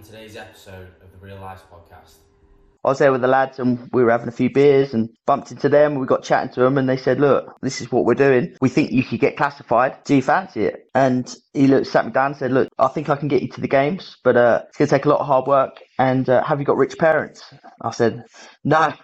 on today's episode of the Real Life Podcast. I was there with the lads and we were having a few beers and bumped into them. We got chatting to them and they said, look, this is what we're doing. We think you should get classified. Do you fancy it? And he looked, sat me down and said, look, I think I can get you to the games, but uh, it's going to take a lot of hard work. And uh, have you got rich parents? I said, no.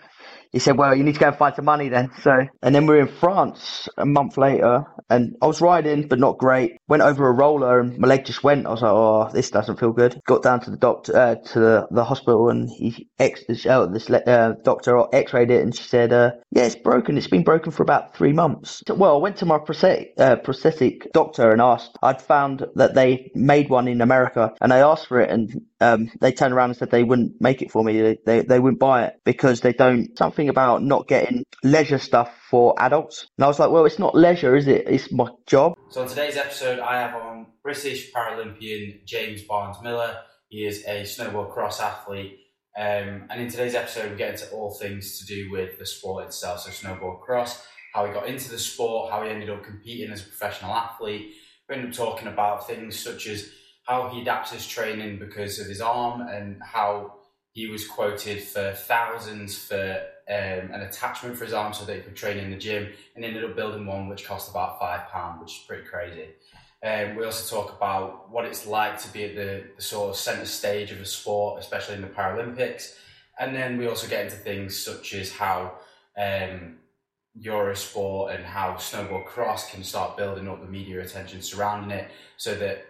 He said, well, you need to go and find some money then. So, and then we're in France a month later and I was riding, but not great. Went over a roller and my leg just went. I was like, oh, this doesn't feel good. Got down to the doctor, uh, to the, the hospital and he ex, uh, this uh, doctor x-rayed it and she said, uh, yeah, it's broken. It's been broken for about three months. So, well, I went to my prosthetic, uh, prosthetic doctor and asked, I'd found that they made one in America and I asked for it and um, they turned around and said they wouldn't make it for me. They, they, they wouldn't buy it because they don't, something about not getting leisure stuff for adults. And I was like, well, it's not leisure, is it? It's my job. So, on today's episode, I have on British Paralympian James Barnes Miller. He is a snowboard cross athlete. Um, and in today's episode, we get into all things to do with the sport itself. So, snowboard cross, how he got into the sport, how he ended up competing as a professional athlete. We end up talking about things such as how he adapts his training because of his arm and how he was quoted for thousands for um, an attachment for his arm so that he could train in the gym and ended up building one which cost about five pounds, which is pretty crazy. Um, we also talk about what it's like to be at the, the sort of centre stage of a sport, especially in the Paralympics. And then we also get into things such as how um, Eurosport and how snowboard cross can start building up the media attention surrounding it so that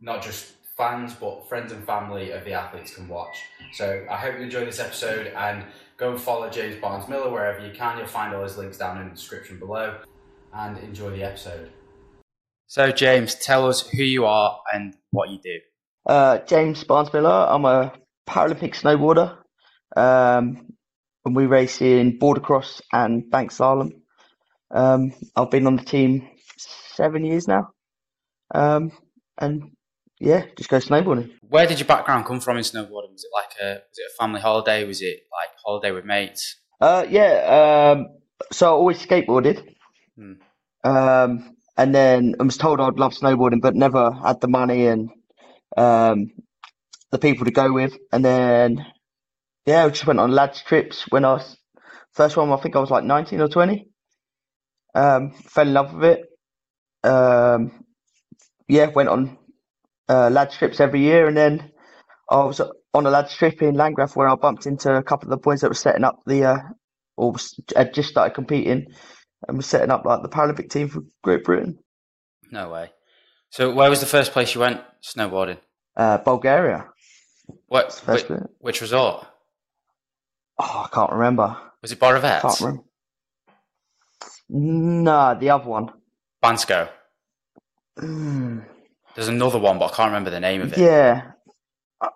not just fans but friends and family of the athletes can watch. So I hope you enjoy this episode and go and follow James Barnes Miller wherever you can. You'll find all his links down in the description below and enjoy the episode. So, James, tell us who you are and what you do. Uh, James Barnes Miller. I'm a Paralympic snowboarder. Um, and we race in boardercross and bank slalom. Um, I've been on the team seven years now. Um, and yeah, just go snowboarding. Where did your background come from in snowboarding? Was it like a was it a family holiday? Was it like holiday with mates? Uh, yeah. Um, so I always skateboarded. Hmm. Um, and then I was told I'd love snowboarding, but never had the money and um, the people to go with. And then yeah, I just went on lads trips when I was first one. I think I was like nineteen or twenty. Um, fell in love with it. Um, yeah, went on uh, lads trips every year, and then I was on a lads trip in Landgraaf where I bumped into a couple of the boys that were setting up the uh, or had just started competing and was setting up like the Paralympic team for Great Britain. No way. So where was the first place you went snowboarding? Uh, Bulgaria. What? Which, which, resort? Oh, I can't remember. Was it Borovets? Can't remember. No, the other one. Bansko. Mm. There's another one, but I can't remember the name of it. Yeah,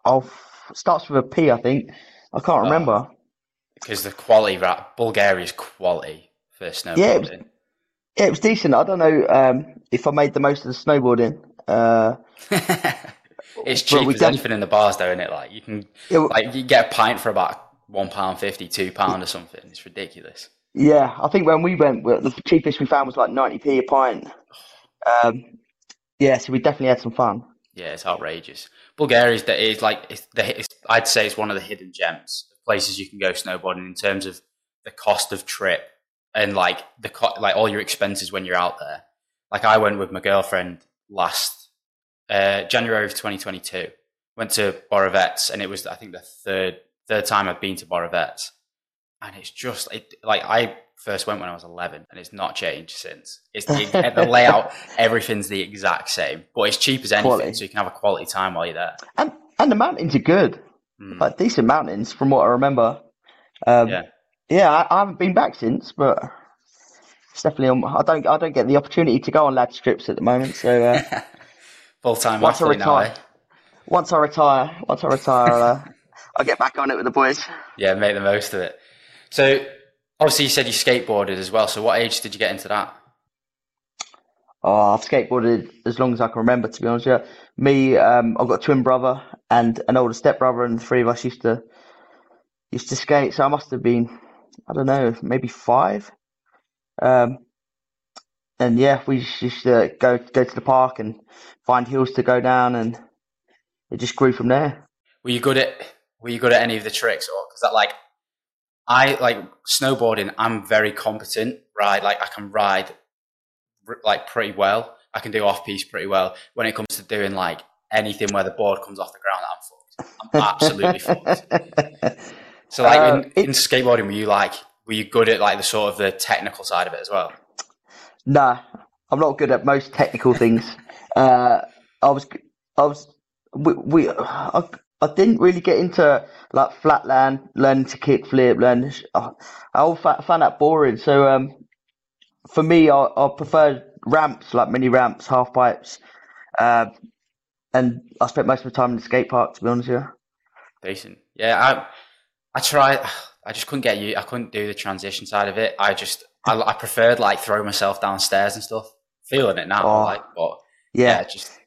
I'll starts with a P, I think. I can't oh. remember. Because the quality, right? Bulgaria's quality for snowboarding. Yeah, it was, yeah, it was decent. I don't know um, if I made the most of the snowboarding. Uh, it's cheap as anything in the bars, though, isn't it? Like you can, it, like you get a pint for about one pound fifty, two pound or something. It's ridiculous. Yeah, I think when we went, the cheapest we found was like ninety p a pint. Um, yeah, so we definitely had some fun. Yeah, it's outrageous. Bulgaria is, is like it's the, it's, I'd say it's one of the hidden gems places you can go snowboarding in terms of the cost of trip and like the co- like all your expenses when you're out there. Like I went with my girlfriend last uh, January of 2022. Went to Borovets and it was I think the third third time I've been to Borovets, and it's just it, like I first went when I was 11, and it's not changed since. It's the, the layout, everything's the exact same, but it's cheap as anything, quality. so you can have a quality time while you're there. And and the mountains are good, mm. like decent mountains from what I remember. Um, yeah, yeah, I, I, haven't been back since, but it's definitely. On, I don't I don't get the opportunity to go on lads trips at the moment, so. Uh, Full time athlete now. Eh? Once I retire, once I retire, uh, I'll get back on it with the boys. Yeah, make the most of it. So Obviously, you said you skateboarded as well. So, what age did you get into that? Oh, I've skateboarded as long as I can remember. To be honest, yeah. Me, um, I've got a twin brother and an older step brother, and the three of us used to used to skate. So I must have been, I don't know, maybe five. Um, and yeah, we used to go go to the park and find hills to go down, and it just grew from there. Were you good at Were you good at any of the tricks, or because that like I like snowboarding? I'm very competent, right? Like I can ride like pretty well. I can do off piste pretty well. When it comes to doing like anything where the board comes off the ground, I'm fucked. I'm absolutely fucked. So like uh, in, in skateboarding, were you like were you good at like the sort of the technical side of it as well? Nah, I'm not good at most technical things. uh, I was, I was, we, we I, I, didn't really get into like flatland, learning to kick flip, learn. I, I all found that boring. So um, for me, I, I prefer ramps, like mini ramps, half pipes, uh, and I spent most of my time in the skate park. To be honest with you. Decent, yeah. I I tried. I just couldn't get you. I couldn't do the transition side of it. I just I, I preferred like throwing myself downstairs and stuff. Feeling it now, oh, like, but yeah, yeah, just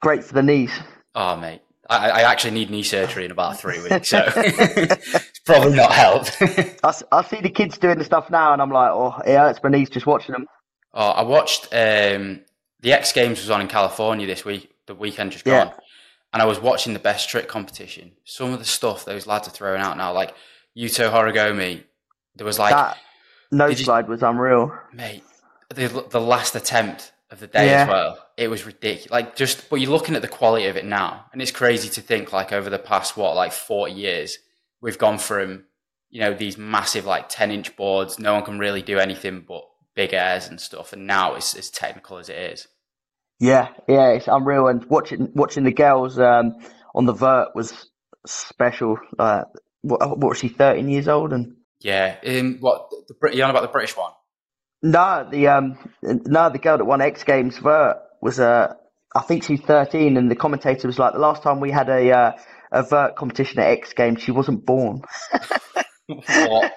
great for the knees. Oh mate, I, I actually need knee surgery in about three weeks, so it's probably not helped. I, I see the kids doing the stuff now, and I'm like, oh, it hurts my knees just watching them. Oh, I watched um, the X Games was on in California this week. The weekend just gone, yeah. and I was watching the best trick competition. Some of the stuff those lads are throwing out now, like Yuto Horigome, there was like that no slide was unreal, mate. The the last attempt of the day yeah. as well, it was ridiculous. Like just, but you're looking at the quality of it now, and it's crazy to think like over the past what like 40 years, we've gone from you know these massive like 10 inch boards, no one can really do anything but big airs and stuff, and now it's as technical as it is. Yeah, yeah, it's unreal. And watching watching the girls um, on the vert was special. Uh, what, what was she? Thirteen years old, and yeah, in what the Brit? You on about the British one? No, the um, no, the girl that won X Games vert was uh, I think she's thirteen, and the commentator was like, the last time we had a uh, a vert competition at X Games, she wasn't born. what?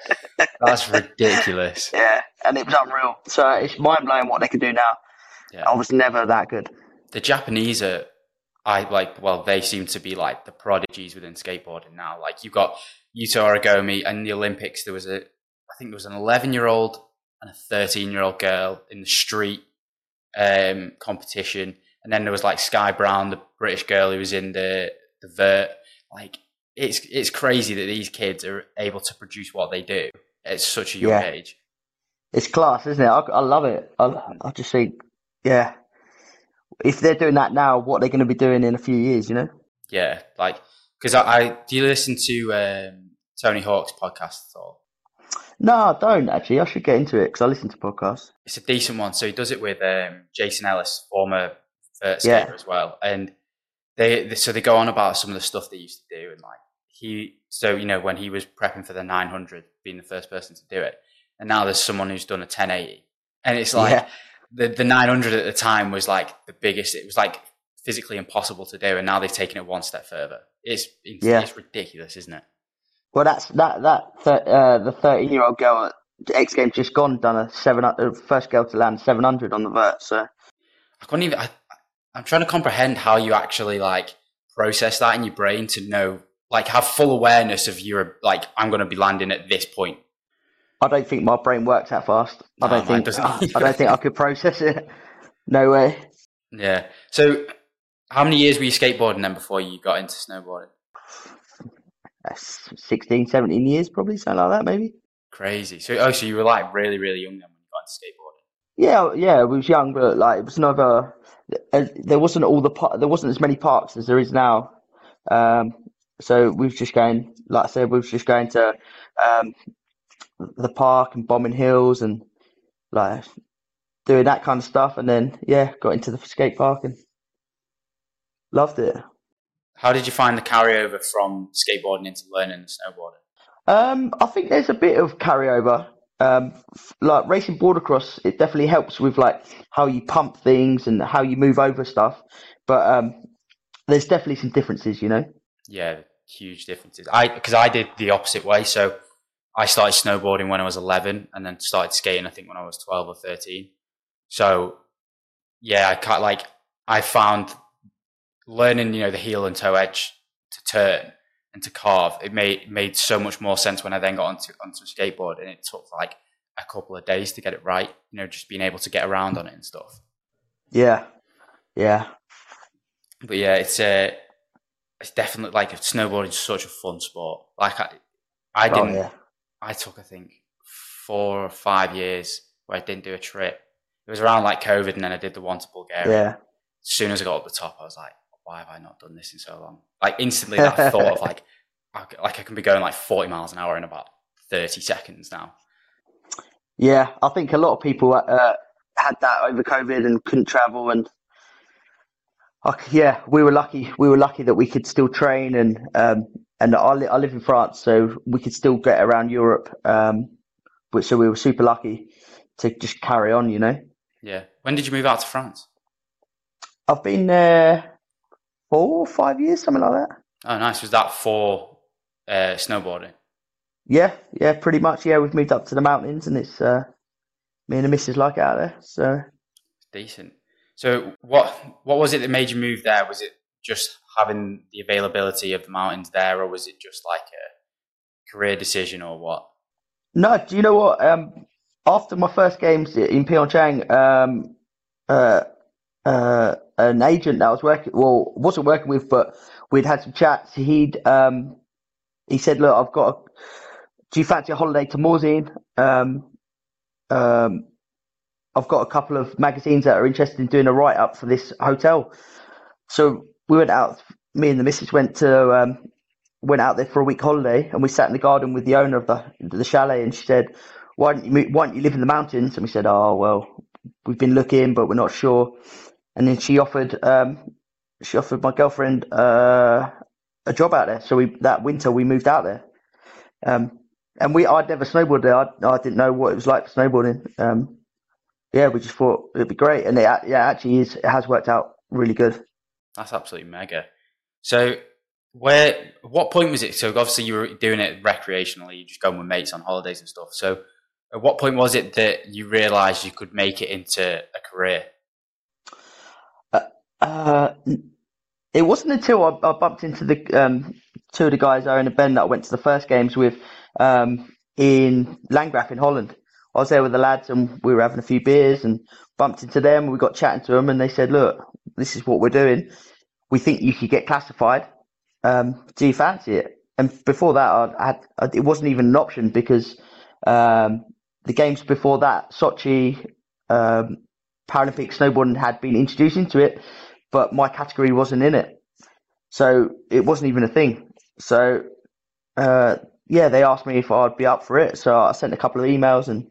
That's ridiculous. Yeah, and it was unreal. So it's mind blowing what they can do now. Yeah. I was never that good. The Japanese are, I like. Well, they seem to be like the prodigies within skateboarding now. Like you've got Yuto Horigome and the Olympics. There was a, I think there was an 11 year old and a 13 year old girl in the street um, competition, and then there was like Sky Brown, the British girl who was in the the vert. Like it's it's crazy that these kids are able to produce what they do at such a young yeah. age. It's class, isn't it? I, I love it. I, I just think yeah. If they're doing that now, what they're going to be doing in a few years, you know? Yeah, like because I, I, do you listen to um, Tony Hawk's podcast at all? No, I don't actually. I should get into it because I listen to podcasts. It's a decent one. So he does it with um, Jason Ellis, former uh, skater yeah. as well, and they, they so they go on about some of the stuff they used to do and like he so you know when he was prepping for the 900 being the first person to do it and now there's someone who's done a 1080 and it's like yeah the the 900 at the time was like the biggest. It was like physically impossible to do, and now they've taken it one step further. It's it's, yeah. it's ridiculous, isn't it? Well, that's that that uh, the 13 year old girl at X Games just gone done a seven uh, first girl to land 700 on the vert. So I couldn't even. I, I'm trying to comprehend how you actually like process that in your brain to know like have full awareness of your like I'm going to be landing at this point I don't think my brain works that fast. I don't think I don't think I could process it. No way. Yeah. So, how many years were you skateboarding then before you got into snowboarding? That's 16, 17 years, probably something like that, maybe. Crazy. So, oh, so you were like really, really young then when you got into skateboarding. Yeah, yeah, I was young, but like it was never. Uh, there wasn't all the there wasn't as many parks as there is now. Um, so we was just going, like I said, we was just going to um, the park and bombing hills and like doing that kind of stuff. And then yeah, got into the skate park and loved it. How did you find the carryover from skateboarding into learning snowboarding? Um, I think there's a bit of carryover. Um, like racing boardercross, it definitely helps with like how you pump things and how you move over stuff. But um, there's definitely some differences, you know. Yeah, huge differences. I because I did the opposite way. So I started snowboarding when I was 11 and then started skating, I think, when I was 12 or 13. So, yeah, I can't, like, I found learning, you know, the heel and toe edge to turn and to carve, it made, made so much more sense when I then got onto, onto a skateboard. And it took like a couple of days to get it right, you know, just being able to get around on it and stuff. Yeah. Yeah. But yeah, it's, uh, it's definitely like snowboarding is such a fun sport. Like I, I didn't. Oh, yeah. I took I think four or five years where I didn't do a trip. It was around like COVID, and then I did the one to Bulgaria. Yeah. As soon as I got up the top, I was like, "Why have I not done this in so long?" Like instantly, that thought of like, like I can be going like forty miles an hour in about thirty seconds now. Yeah, I think a lot of people uh, had that over COVID and couldn't travel, and uh, yeah, we were lucky. We were lucky that we could still train, and um, and I, li- I, live in France, so we could still get around Europe. Um, which so we were super lucky to just carry on, you know. Yeah. When did you move out to France? I've been there four or five years, something like that. Oh, nice. Was that for uh, snowboarding? Yeah, yeah, pretty much. Yeah, we've moved up to the mountains, and it's uh, me and the missus like it out there. So decent. So what what was it that made you move there? Was it just having the availability of the mountains there, or was it just like a career decision, or what? No, do you know what? Um, after my first games in Pyeongchang, um, uh, uh, an agent that I was working, well, wasn't working with, but we'd had some chats. He'd, um, he said, "Look, I've got a, do you fancy a holiday to Morzine? Um, um, I've got a couple of magazines that are interested in doing a write up for this hotel. So we went out. Me and the missus went to um, went out there for a week holiday, and we sat in the garden with the owner of the the chalet, and she said, "Why don't you why don't you live in the mountains?" And we said, "Oh well, we've been looking, but we're not sure." And then she offered um, she offered my girlfriend uh, a job out there. So we that winter we moved out there. Um, and we I'd never snowboarded there. I, I didn't know what it was like for snowboarding. Um, yeah, we just thought it'd be great, and it yeah actually is. It has worked out really good. That's absolutely mega. So, where what point was it? So obviously you were doing it recreationally, you just going with mates on holidays and stuff. So, at what point was it that you realised you could make it into a career? Uh, it wasn't until I, I bumped into the um, two of the guys, Owen and Ben, that I went to the first games with um, in Landgraaf in Holland. I was there with the lads and we were having a few beers and bumped into them. We got chatting to them and they said, look, this is what we're doing. We think you could get classified. Um, do you fancy it? And before that, I I, it wasn't even an option because um, the games before that, Sochi, um, Paralympic snowboarding had been introduced into it, but my category wasn't in it. So it wasn't even a thing. So uh, yeah, they asked me if I'd be up for it. So I sent a couple of emails and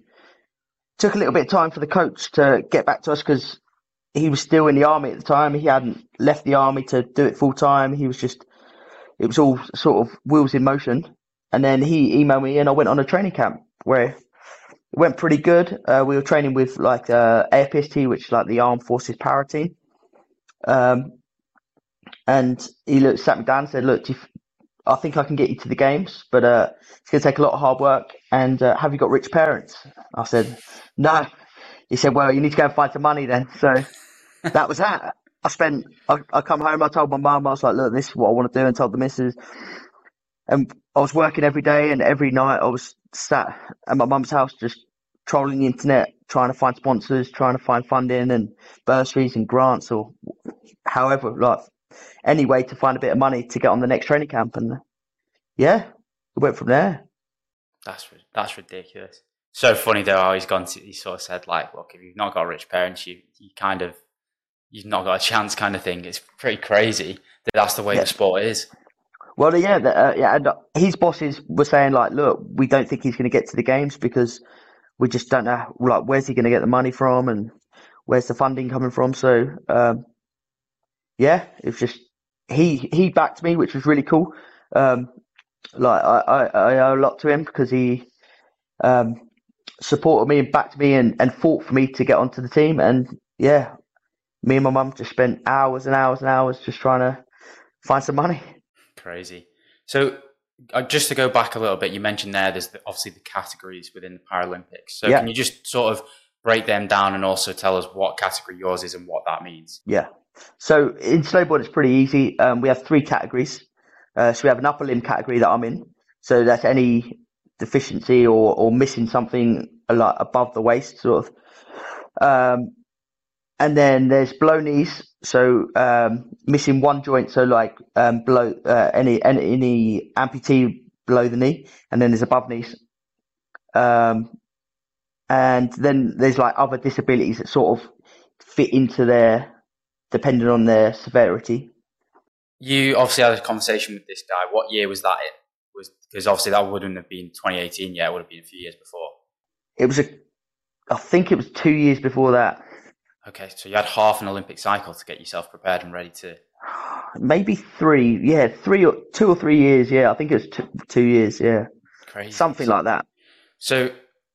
took a little bit of time for the coach to get back to us because he was still in the army at the time. He hadn't left the army to do it full time. He was just, it was all sort of wheels in motion. And then he emailed me and I went on a training camp where it went pretty good. Uh, we were training with like uh, AFPST, which is like the Armed Forces Para Team. Um, and he looked, sat me down and said, look, do you, I think I can get you to the games, but uh, it's going to take a lot of hard work. And uh, have you got rich parents? I said, no. He said, well, you need to go and find some money then. So that was that. I spent, I, I come home, I told my mum, I was like, look, this is what I want to do, and told the missus. And I was working every day, and every night I was sat at my mum's house just trolling the internet, trying to find sponsors, trying to find funding and bursaries and grants or however, like any way to find a bit of money to get on the next training camp. And yeah, we went from there. That's that's ridiculous. So funny though how he's gone. To, he sort of said like, look, if you've not got rich parents, you you kind of you've not got a chance, kind of thing. It's pretty crazy that that's the way yeah. the sport is. Well, yeah, uh, yeah, and his bosses were saying like, look, we don't think he's going to get to the games because we just don't know like where's he going to get the money from and where's the funding coming from. So um, yeah, it's just he he backed me, which was really cool. Um, like I, I, I, owe a lot to him because he um, supported me and backed me and, and fought for me to get onto the team. And yeah, me and my mum just spent hours and hours and hours just trying to find some money. Crazy. So just to go back a little bit, you mentioned there there's the, obviously the categories within the Paralympics. So yeah. can you just sort of break them down and also tell us what category yours is and what that means? Yeah. So in snowboard, it's pretty easy. Um, we have three categories. Uh, so we have an upper limb category that I'm in. So that's any deficiency or, or missing something like above the waist, sort of. Um, and then there's below knees, so um, missing one joint, so like um, below uh, any, any any amputee below the knee, and then there's above knees. Um, and then there's like other disabilities that sort of fit into their, depending on their severity. You obviously had a conversation with this guy. What year was that in? Was because obviously that wouldn't have been 2018 yet. It would have been a few years before. It was a, I think it was two years before that. Okay, so you had half an Olympic cycle to get yourself prepared and ready to. Maybe three, yeah, three or two or three years. Yeah, I think it was two, two years. Yeah, Crazy. something like that. So,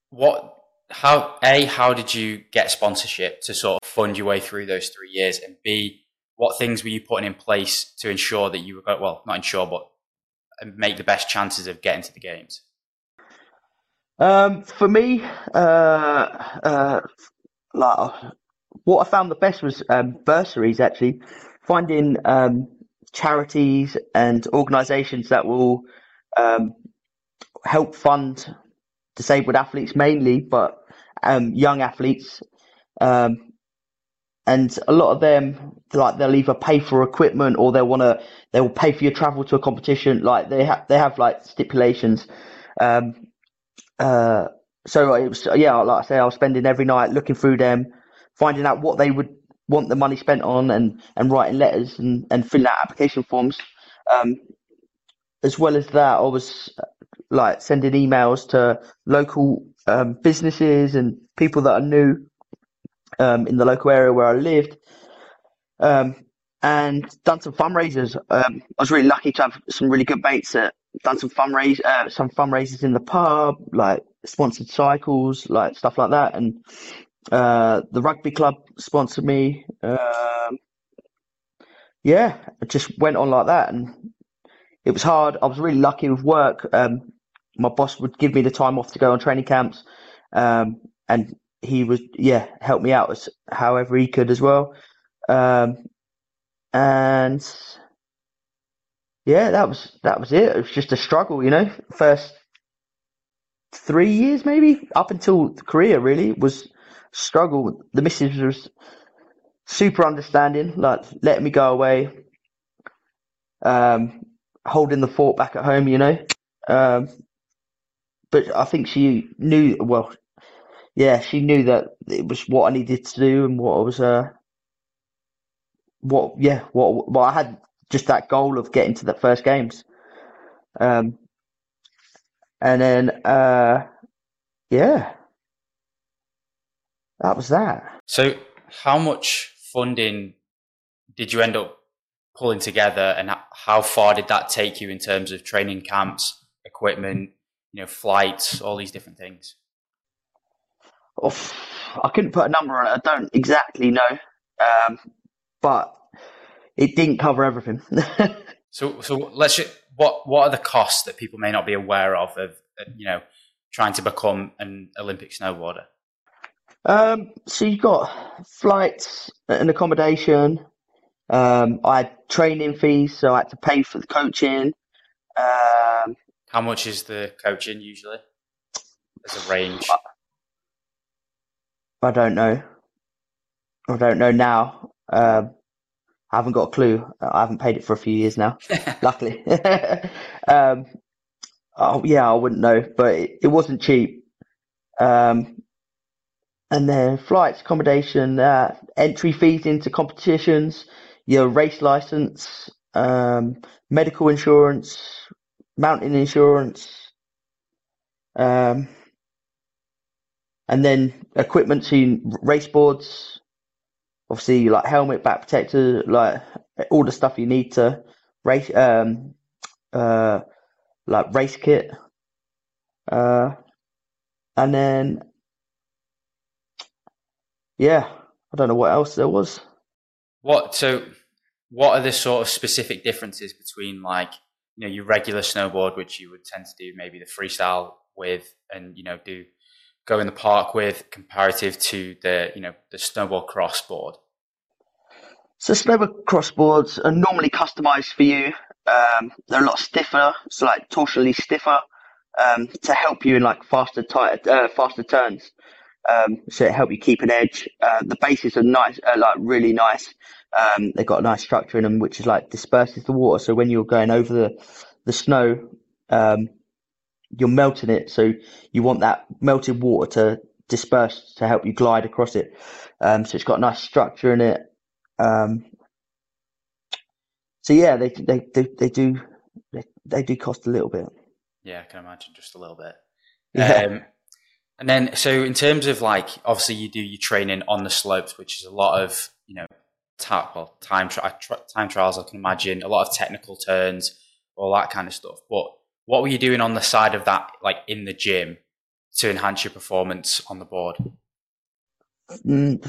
what? How? A. How did you get sponsorship to sort of fund your way through those three years? And B. What things were you putting in place to ensure that you were well, not ensure, but make the best chances of getting to the games? Um, for me, uh, uh, like what I found the best was um, bursaries. Actually, finding um, charities and organisations that will um, help fund disabled athletes mainly, but um, young athletes. Um, and a lot of them, like they'll either pay for equipment or they'll want to, they will pay for your travel to a competition. Like they have, they have like stipulations. Um, uh, so it was, yeah, like I say, I was spending every night looking through them, finding out what they would want the money spent on and, and writing letters and, and filling out application forms. Um, as well as that, I was like sending emails to local um, businesses and people that I knew um, in the local area where I lived, um, and done some fundraisers. Um, I was really lucky to have some really good mates that done some fundraise uh, some fundraisers in the pub, like sponsored cycles, like stuff like that, and uh, the rugby club sponsored me. Um, yeah, it just went on like that, and it was hard. I was really lucky with work. Um, my boss would give me the time off to go on training camps, um, and he was yeah help me out as however he could as well, um, and yeah, that was that was it. It was just a struggle, you know. First three years, maybe up until the career, really was struggle. The missus was super understanding, like letting me go away, um, holding the fort back at home, you know. Um, but I think she knew well. Yeah, she knew that it was what I needed to do and what I was. Uh, what yeah, what what I had just that goal of getting to the first games. Um, and then uh, yeah, that was that. So, how much funding did you end up pulling together, and how far did that take you in terms of training camps, equipment, you know, flights, all these different things? Oh, I couldn't put a number on it. I don't exactly know, um, but it didn't cover everything. so, so let's. Just, what what are the costs that people may not be aware of of you know trying to become an Olympic snowboarder? Um, so you've got flights and accommodation. Um, I had training fees, so I had to pay for the coaching. Um, how much is the coaching usually? As a range. I don't know. I don't know now. Um, I haven't got a clue. I haven't paid it for a few years now, luckily. um, oh, yeah, I wouldn't know, but it, it wasn't cheap. Um, and then flights, accommodation, uh, entry fees into competitions, your race license, um, medical insurance, mountain insurance, um, and then equipment, so race boards, obviously like helmet, back protector, like all the stuff you need to race, um, uh, like race kit, uh, and then yeah, I don't know what else there was. What so? What are the sort of specific differences between like you know your regular snowboard, which you would tend to do maybe the freestyle with, and you know do go in the park with, comparative to the you know the snowboard crossboard? So snowboard crossboards are normally customized for you. Um, they're a lot stiffer, so like torsionally stiffer, um, to help you in like faster tighter, uh, faster turns. Um, so it help you keep an edge. Uh, the bases are nice, uh, like really nice. Um, they've got a nice structure in them, which is like disperses the water. So when you're going over the the snow, um, you're melting it. So you want that melted water to disperse to help you glide across it. Um, so it's got a nice structure in it. Um, so yeah, they they they, they do they, they do cost a little bit. Yeah, I can imagine just a little bit. Yeah. And then, so in terms of like, obviously, you do your training on the slopes, which is a lot of you know, ta- well, time time trials. I can imagine a lot of technical turns, all that kind of stuff. But what were you doing on the side of that, like in the gym, to enhance your performance on the board? Mm,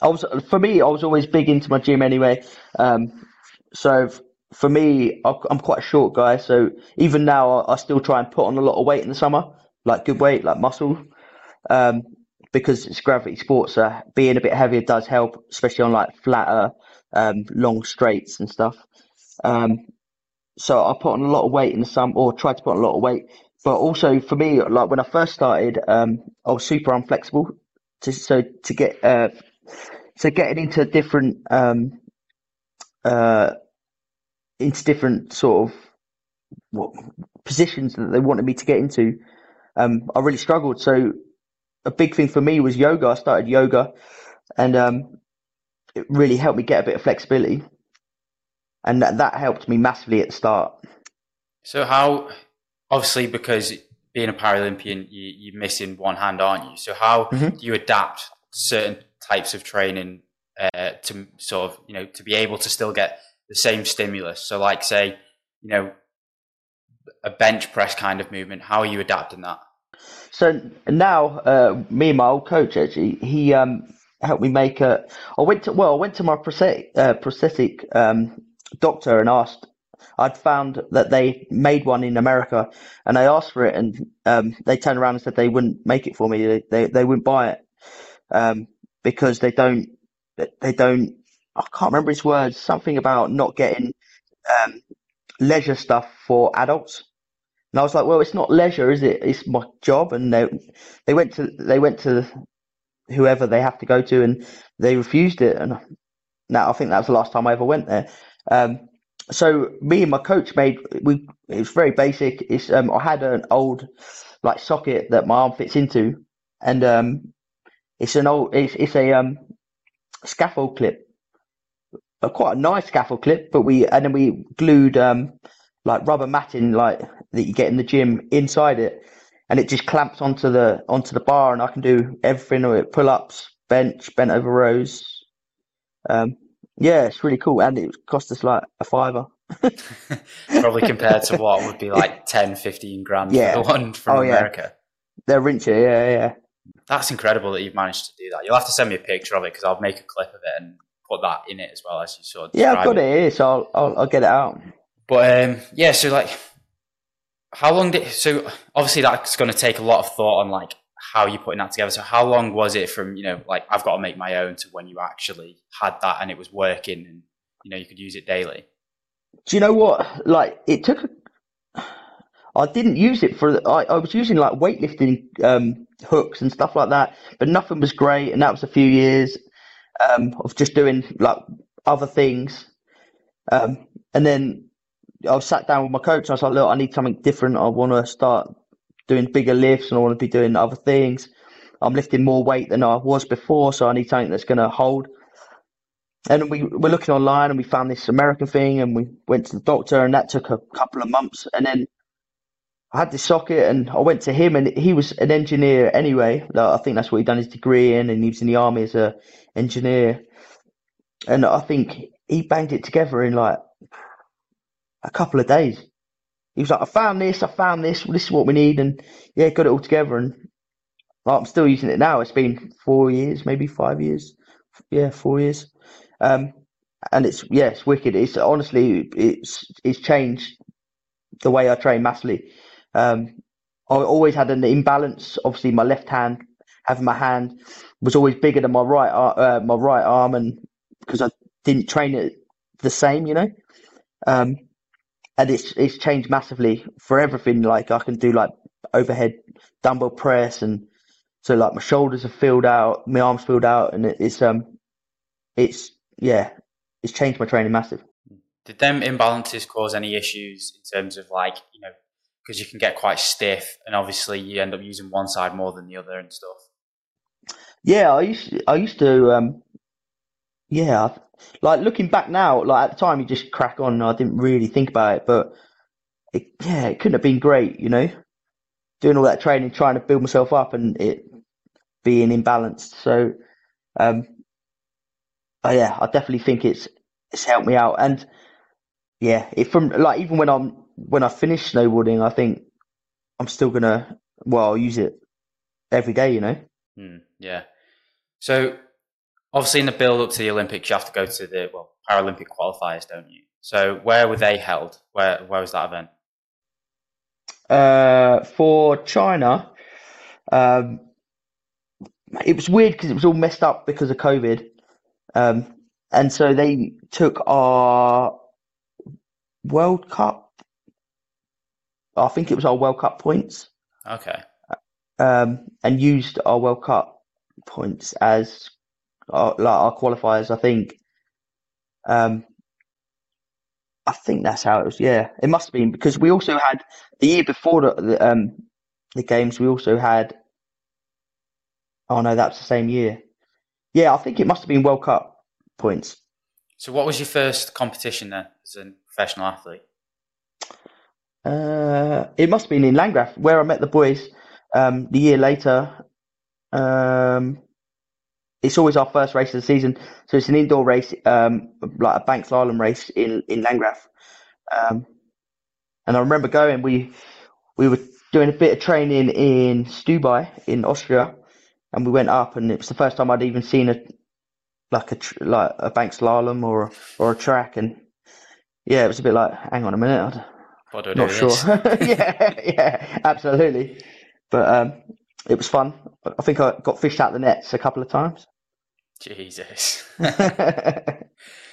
I was for me, I was always big into my gym anyway. Um, so for me, I'm quite a short guy. So even now, I still try and put on a lot of weight in the summer, like good weight, like muscle, um, because it's gravity sports. So being a bit heavier does help, especially on like flatter, um, long straights and stuff. Um, so I put on a lot of weight in the summer, or tried to put on a lot of weight. But also for me, like when I first started, um, I was super unflexible. To, so to get uh, so getting into different um, uh, into different sort of what positions that they wanted me to get into, um, I really struggled. So a big thing for me was yoga. I started yoga, and um, it really helped me get a bit of flexibility, and that, that helped me massively at the start. So how, obviously, because being a Paralympian, you, you're missing one hand, aren't you? So how Mhm. do you adapt certain types of training uh, to sort of, you know, to be able to still get the same stimulus? So like say, you know, a bench press kind of movement, how are you adapting that? So now, uh, me and my old coach actually, he um, helped me make a. I went to well, I went to my prosthetic uh, um, doctor and asked. I'd found that they made one in America, and I asked for it, and um, they turned around and said they wouldn't make it for me. They they, they wouldn't buy it um, because they don't they don't. I can't remember his words. Something about not getting um, leisure stuff for adults. And I was like, well, it's not leisure, is it? It's my job. And they they went to they went to whoever they have to go to, and they refused it. And now I think that was the last time I ever went there. Um, so me and my coach made we it was very basic. It's um, I had an old like socket that my arm fits into, and um, it's an old it's it's a um scaffold clip, a quite a nice scaffold clip. But we and then we glued um like rubber matting like that you get in the gym inside it, and it just clamps onto the onto the bar, and I can do everything with it: pull ups, bench, bent over rows. Um, yeah, it's really cool, and it cost us like a fiver. Probably compared to what would be like 10, 15 grand Yeah. for the one from Oh, yeah. America. They're richer, yeah, yeah. That's incredible that you've managed to do that. You'll have to send me a picture of it because I'll make a clip of it and put that in it as well as you sort of Yeah, I've got it here, so I'll, I'll, I'll get it out. But um, yeah, so like, how long did so obviously that's going to take a lot of thought on like how you're putting that together. So how long was it from you know like I've got to make my own to when you actually had that and it was working and you know you could use it daily? Do you know what? Like, it took. I didn't use it for. I, I was using like weightlifting um, hooks and stuff like that, but nothing was great, and that was a few years um, of just doing like other things. Um, and then I sat down with my coach, and I was like, "Look, I need something different. I want to start doing bigger lifts, and I want to be doing other things. I'm lifting more weight than I was before, so I need something that's going to hold." And we were looking online and we found this American thing and we went to the doctor and that took a couple of months. And then I had this socket and I went to him and he was an engineer anyway. Like, I think that's what he'd done his degree in and he was in the army as a engineer. And I think he banged it together in like a couple of days. He was like, I found this, I found this, this is what we need. And yeah, got it all together. And like, I'm still using it now. It's been four years, maybe five years. Yeah, four years. Um, and it's yeah, it's wicked. It's honestly, it's it's changed the way I train massively. Um, I always had an imbalance. Obviously, my left hand, having my hand, was always bigger than my right uh, my right arm, and because I didn't train it the same, you know. Um, and it's it's changed massively for everything. Like I can do like overhead dumbbell press and So like my shoulders are filled out, my arms filled out, and it, it's um, it's yeah, it's changed my training massive. Did them imbalances cause any issues in terms of like you know because you can get quite stiff, and obviously you end up using one side more than the other and stuff. Yeah, I used to, I used to um, yeah, like looking back now, like at the time you just crack on. I didn't really think about it, but it, yeah, it couldn't have been great, you know, doing all that training, trying to build myself up, and it being imbalanced. So, um, oh yeah, I definitely think it's it's helped me out, and yeah, it from like even when I'm when I finish snowboarding, I think I'm still gonna well I'll use it every day, you know. Mm, yeah. So obviously in the build up to the Olympics, you have to go to the well Paralympic qualifiers, don't you? So where were they held? Where where was that event? Uh, for China, um, it was weird because it was all messed up because of COVID, um, and so they took our World Cup. I think it was our World Cup points. Okay. Um, and used our World Cup points as our, like our qualifiers. I think. Um, I think that's how it was. Yeah, it must have been because we also had the year before the, the um the games. We also had. Oh no, that's the same year. Yeah, I think it must have been World Cup points. So, what was your first competition then as a professional athlete? Uh, it must have been in Landgraaf, where I met the boys. Um, the year later, um, it's always our first race of the season, so it's an indoor race, um, like a bank slalom race in in Landgraaf. Um, and I remember going. We we were doing a bit of training in Stubai in Austria, and we went up, and it was the first time I'd even seen a like a like a bank slalom or or a track, and yeah, it was a bit like, hang on a minute, I'm not sure. yeah, yeah, absolutely. But um, it was fun. I think I got fished out the nets a couple of times. Jesus.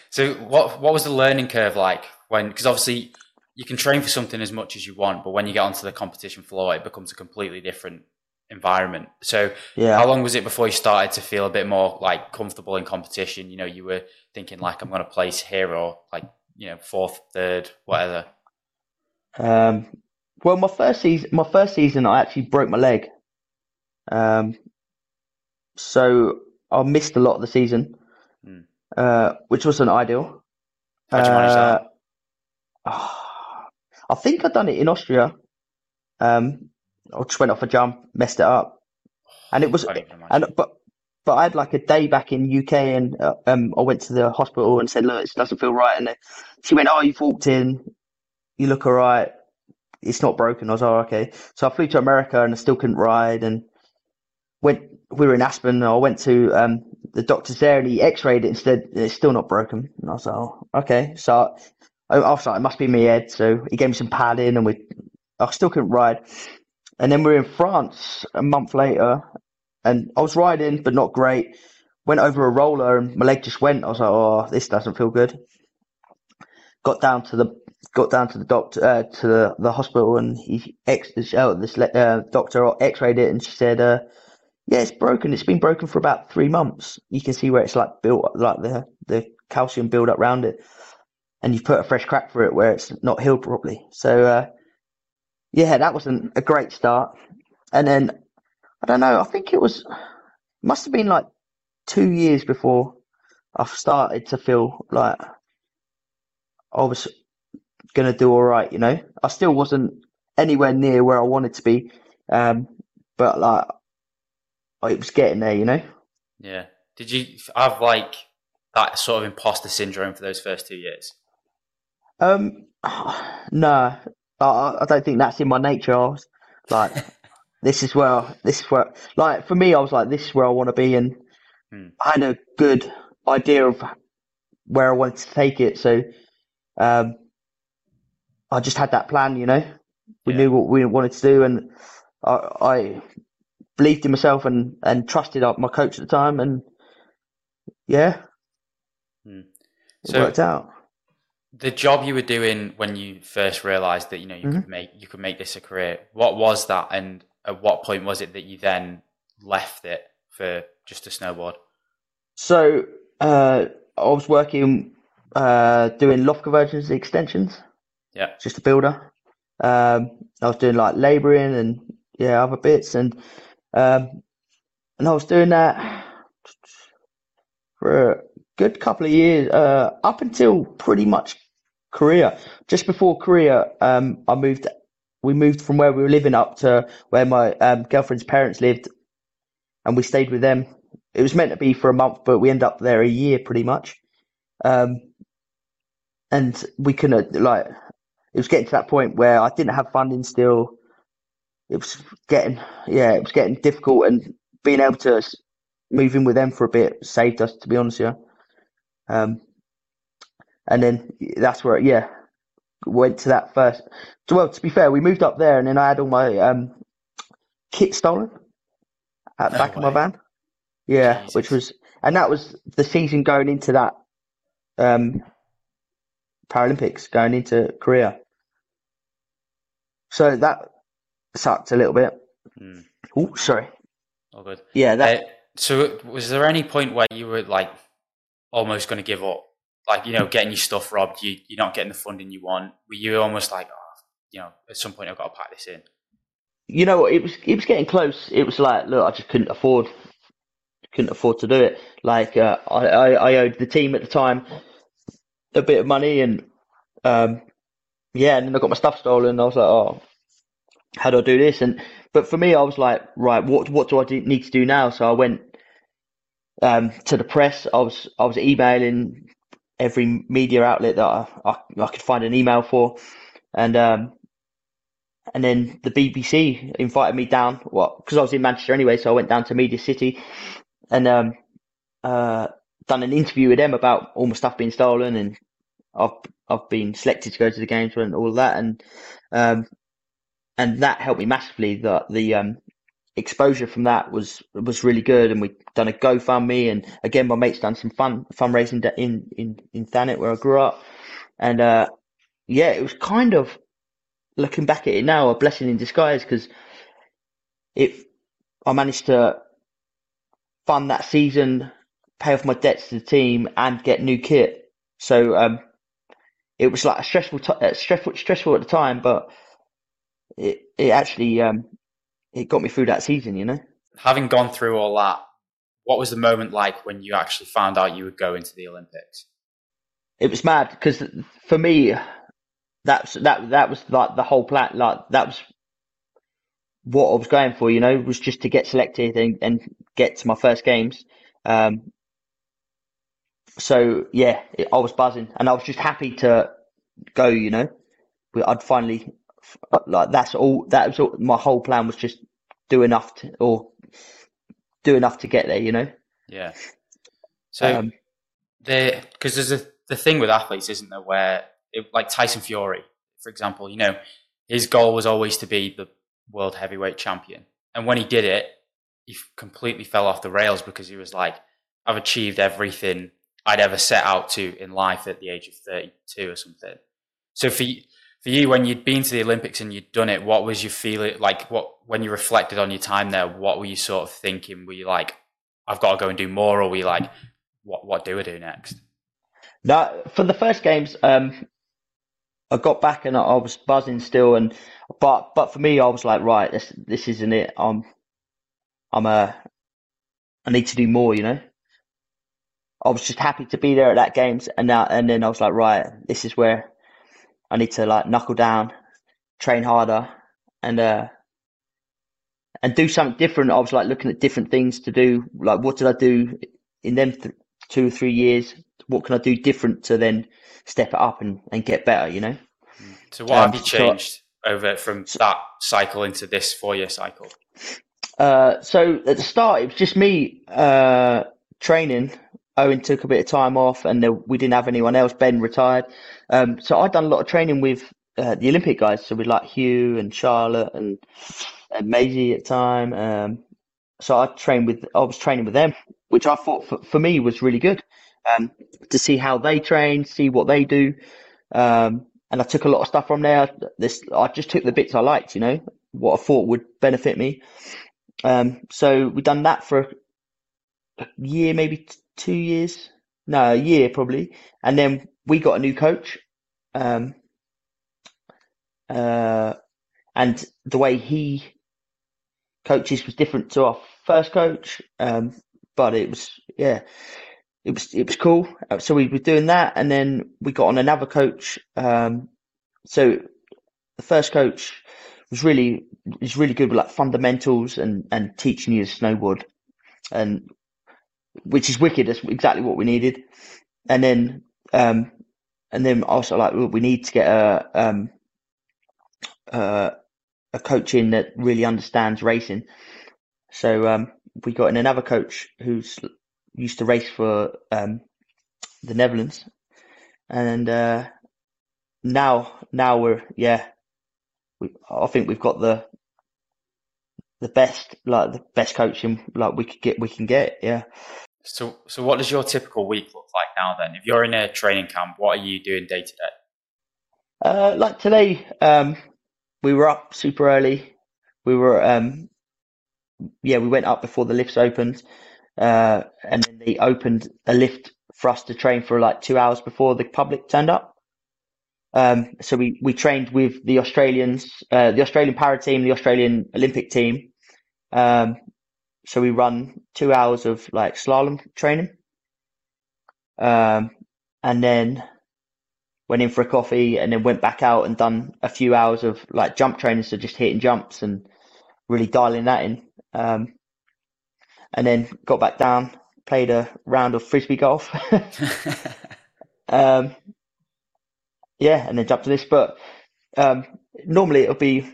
so, what what was the learning curve like when? Because obviously, you can train for something as much as you want, but when you get onto the competition floor, it becomes a completely different environment. So, Yeah. how long was it before you started to feel a bit more like comfortable in competition? You know, you were thinking like, I'm going to place here or like, you know, fourth, third, whatever. Um, well, my first season, my first season, I actually broke my leg. Um, so I missed a lot of the season, Hmm. uh, which wasn't ideal. How'd you manage that? Uh, I think I'd done it in Austria. Um, I just went off a jump, messed it up, and it was, I don't even imagine. and but but I had like a day back in UK, and uh, um, I went to the hospital and said, "Look, it doesn't feel right." And they- she went, "Oh, you've walked in, you look alright. It's not broken." I was like, oh, "Okay." So I flew to America, and I still couldn't ride, and went. We were in Aspen. And I went to um, the doctors there, and he X-rayed it said it's still not broken. And I was like, "Oh, okay." So I, I was like, "It must be my head." So he gave me some padding, and we. I still couldn't ride. And then we were in France a month later, and I was riding, but not great. Went over a roller, and my leg just went. I was like, "Oh, this doesn't feel good." Got down to the got down to the doctor uh, to the, the hospital, and he ex this le- uh, doctor X-rayed it, and she said, uh, "Yeah, it's broken. It's been broken for about three months. You can see where it's like built, like the the calcium build up around it, and you've put a fresh crack for it where it's not healed properly." So. Uh, yeah, that wasn't a great start. And then I don't know. I think it was must have been like two years before I started to feel like I was gonna do all right. You know, I still wasn't anywhere near where I wanted to be, um, but like it was getting there. You know. Yeah. Did you have like that sort of imposter syndrome for those first two years? Um, no, I, I don't think that's in my nature. I was like, this is where, this is where, like for me, I was like, this is where I want to be, and Hmm. I had a good idea of where I wanted to take it. So, um, I just had that plan. You know, we Yeah. knew what we wanted to do, and I, I believed in myself and and trusted my coach at the time, and yeah, Hmm. it So- worked out. The job you were doing when you first realized that you know you Mm-hmm. could make you could make this a career. What was that, and at what point was it that you then left it for just a snowboard? So uh, I was working uh, doing loft conversions extensions. Yeah. Just a builder. Um, I was doing like labouring and yeah, other bits and um, and I was doing that for a good couple of years, uh, up until pretty much Korea. Just before Korea, um, I moved. We moved from where we were living up to where my um, girlfriend's parents lived, and we stayed with them. It was meant to be for a month, but we ended up there a year pretty much. Um, and we couldn't like it was getting to that point where I didn't have funding still. It was getting yeah, it was getting difficult, and being able to move in with them for a bit saved us, to be honest. Yeah. Um, and then that's where yeah, went to that first. Well, to be fair, we moved up there, and then I had all my um, kit stolen at the no back way. of my van. Yeah, Jesus. which was, and that was the season going into that um, Paralympics, going into Korea. So that sucked a little bit. Mm. Oh, sorry. All good. Yeah. That... Uh, so, was there any point where you were like almost going to give up? Like, you know, getting your stuff robbed, you, you're not getting the funding you want. Were you almost like, oh, you know, at some point I've got to pack this in? You know, it was it was getting close. It was like, look, I just couldn't afford couldn't afford to do it. Like, uh, I, I, I owed the team at the time a bit of money, and um, yeah, and then I got my stuff stolen. I was like, oh, how do I do this? And but for me, I was like, right, what what do I do, need to do now? So I went um, to the press. I was I was emailing every media outlet that I, I, I could find an email for, and um, and then the BBC invited me down. Well, because I was in Manchester anyway, so I went down to Media City, and um, uh, done an interview with them about all my stuff being stolen, and I've I've been selected to go to the games and all that, and um, and that helped me massively. The the um, exposure from that was was really good, and we done a GoFundMe, and again, my mates done some fun fundraising in in in Thanet where I grew up, and uh, yeah, it was kind of looking back at it now a blessing in disguise because if I managed to fund that season, pay off my debts to the team, and get new kit. So um, it was like a stressful, t- uh, stressful, stressful at the time, but it it actually um, it got me through that season. You know, having gone through all that, what was the moment like when you actually found out you would go into the Olympics? It was mad because for me, that's that that was like the whole plan. Like that was what I was going for. You know, was just to get selected and, and get to my first games. Um, so yeah, it, I was buzzing, and I was just happy to go. You know, I'd finally like that's all. That was all, my whole plan was just do enough to, or do enough to get there. You know. Yeah. So um, the because there's a the thing with athletes, isn't there, where it, like Tyson Fury, for example, you know, his goal was always to be the world heavyweight champion, and when he did it, he completely fell off the rails because he was like, I've achieved everything I'd ever set out to in life at the age of 32 or something. So for you, for you, when you'd been to the Olympics and you'd done it, what was your feeling like? What when you reflected on your time there, what were you sort of thinking? Were you like, I've got to go and do more, or were you like, what what do I do next? No, for the first games, um, I got back and I was buzzing still, and but but for me, I was like, right, this this isn't it. I'm I'm a I need to do more, you know. I was just happy to be there at that games, and now and then I was like, right, this is where I need to like knuckle down, train harder, and uh, and do something different. I was like looking at different things to do. Like, what did I do in them th- two or three years? What can I do different to then step it up and, and get better? You know. So, what um, have you changed so, over from that cycle into this four year cycle? Uh, so at the start, it was just me uh, training Owen took a bit of time off, and we didn't have anyone else. Ben retired, um, so I'd done a lot of training with uh, the Olympic guys. So with like Hugh and Charlotte and and Maisie at the time. Um, so I trained with I was training with them, which I thought for, for me was really good um, to see how they train, see what they do. Um, and I took a lot of stuff from there. This I just took the bits I liked, you know, what I thought would benefit me. Um, so we done that for a year, maybe two years. No, a year probably. And then we got a new coach. Um, uh, and the way he coaches was different to our first coach. Um, but it was, yeah, it was, it was cool. Uh, so we were doing that and then we got on another coach. Um, so the first coach was really, was really good with like fundamentals and, and teaching you to snowboard and which is wicked. That's exactly what we needed. And then, um, and then also like we need to get a um, uh, a coach in that really understands racing. So um, we got in another coach who's used to race for um, the Netherlands, and uh, now now we're yeah, we, I think we've got the the best like the best coaching like we could get we can get yeah. So so what does your typical week look like now then? If you're in a training camp, what are you doing day to day? Uh, like today, um, we were up super early. We were, um, yeah, we went up before the lifts opened, uh, and then they opened a lift for us to train for like two hours before the public turned up. Um, so we, we trained with the Australians, uh, the Australian para team, the Australian Olympic team. Um, so we run two hours of like slalom training. Um, and then went in for a coffee and then went back out and done a few hours of like jump training, so just hitting jumps and really dialing that in. Um, and then got back down, played a round of frisbee golf. um, yeah, and then jumped to this. But um, normally it'll be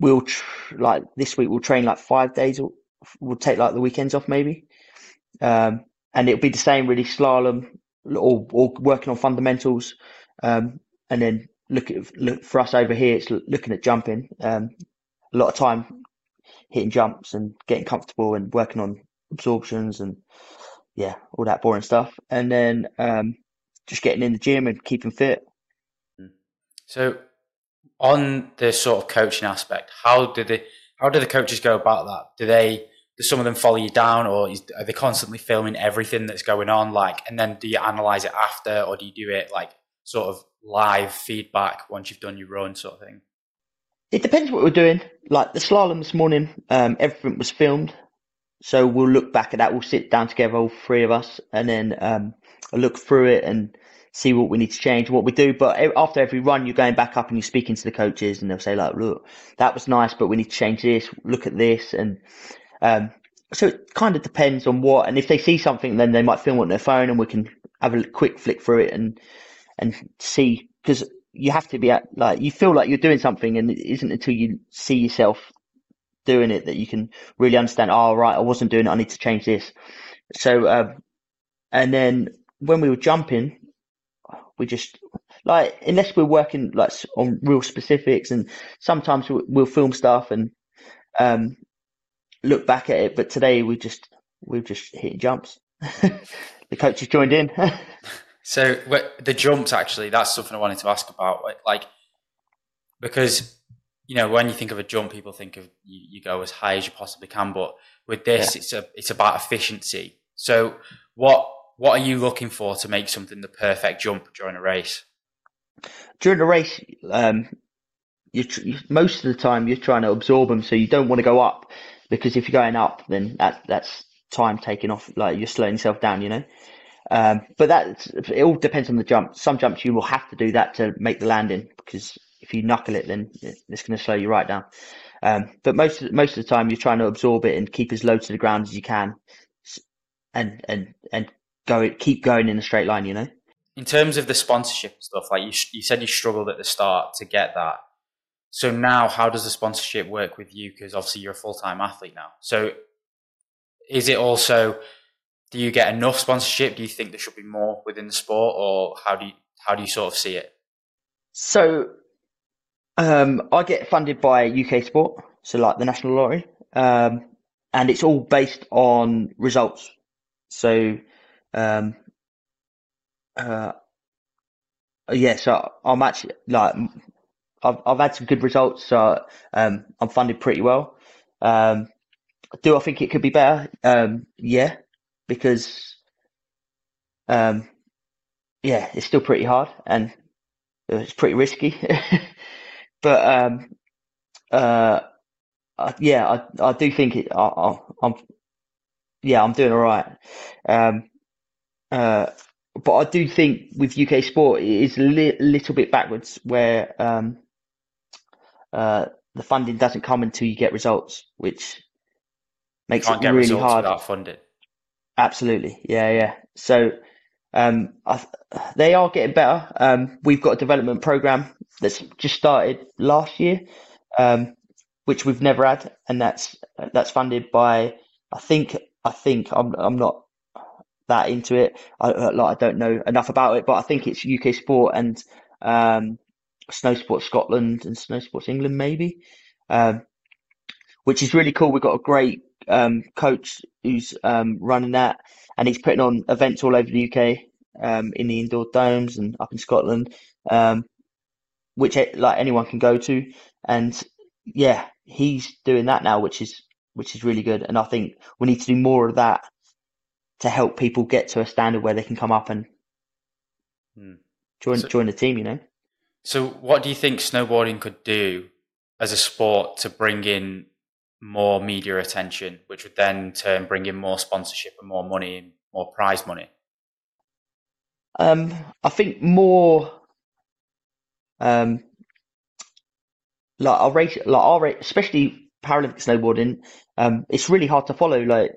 we'll tr- like this week we'll train like five days. We'll take like the weekends off maybe, um, and it'll be the same really slalom or, or working on fundamentals um, and then look at look for us over here, it's looking at jumping. Um, a lot of time hitting jumps and getting comfortable and working on absorptions and yeah, all that boring stuff. And then um, just getting in the gym and keeping fit. So, on the sort of coaching aspect, how do the how do the coaches go about that? Do they do some of them follow you down, or is, are they constantly filming everything that's going on? Like, and then do you analyze it after, or do you do it like sort of live feedback once you've done your run, sort of thing? It depends what we're doing. Like the slalom this morning, um, everything was filmed. So we'll look back at that. We'll sit down together, all three of us, and then um, look through it and see what we need to change, what we do. But after every run, you're going back up and you're speaking to the coaches, and they'll say like, "Look, that was nice, but we need to change this. Look at this." And um, so it kind of depends on what. And if they see something, then they might film on their phone, and we can have a quick flick through it and and see because you have to be at like you feel like you're doing something and it isn't until you see yourself doing it that you can really understand oh right i wasn't doing it i need to change this so um, and then when we were jumping we just like unless we're working like on real specifics and sometimes we'll, we'll film stuff and um, look back at it but today we just we've just hit jumps the coach has joined in So the jumps, actually, that's something I wanted to ask about. Like, because you know, when you think of a jump, people think of you, you go as high as you possibly can. But with this, yeah. it's a it's about efficiency. So what what are you looking for to make something the perfect jump during a race? During a race, um, you most of the time you're trying to absorb them, so you don't want to go up because if you're going up, then that that's time taking off. Like you're slowing yourself down, you know. Um, but that it all depends on the jump. Some jumps you will have to do that to make the landing because if you knuckle it, then it's going to slow you right down. Um, but most of, most of the time, you're trying to absorb it and keep as low to the ground as you can, and and and go keep going in a straight line. You know. In terms of the sponsorship stuff, like you you said, you struggled at the start to get that. So now, how does the sponsorship work with you? Because obviously you're a full time athlete now. So is it also do you get enough sponsorship? Do you think there should be more within the sport, or how do you how do you sort of see it? So, um, I get funded by UK Sport, so like the national lottery, um, and it's all based on results. So, um, uh, yeah, so I'm actually like I've I've had some good results, so um, I'm funded pretty well. Um, do I think it could be better? Um, yeah, because um, yeah, it's still pretty hard and it's pretty risky. but um, uh, uh, yeah, I I do think it. I, am yeah, I'm doing all right. Um, uh, but I do think with UK sport it is a li- little bit backwards where um, uh, the funding doesn't come until you get results, which makes it really hard. without funding. Absolutely, yeah, yeah. So um, I, they are getting better. Um, we've got a development program that's just started last year, um, which we've never had, and that's that's funded by I think I think I'm I'm not that into it. I like I don't know enough about it, but I think it's UK Sport and um, Snow Sports Scotland and Snow Sports England maybe, um, which is really cool. We've got a great um, coach who's um, running that, and he's putting on events all over the UK um, in the indoor domes and up in Scotland, um, which eh, like anyone can go to. And yeah, he's doing that now, which is which is really good. And I think we need to do more of that to help people get to a standard where they can come up and Hmm. join So- join the team. You know. So, what do you think snowboarding could do as a sport to bring in more media attention, which would then turn bring in more sponsorship and more money and more prize money? Um, I think more, um, like our race, like our especially Paralympic snowboarding. Um, it's really hard to follow. Like